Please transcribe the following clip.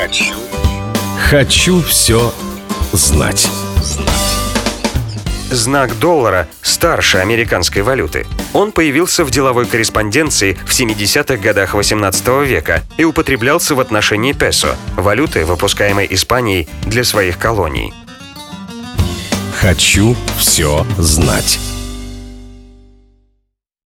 Хочу. Хочу все знать. Знак доллара старше американской валюты. Он появился в деловой корреспонденции в 70-х годах 18 века и употреблялся в отношении песо, валюты, выпускаемой Испанией для своих колоний. Хочу все знать.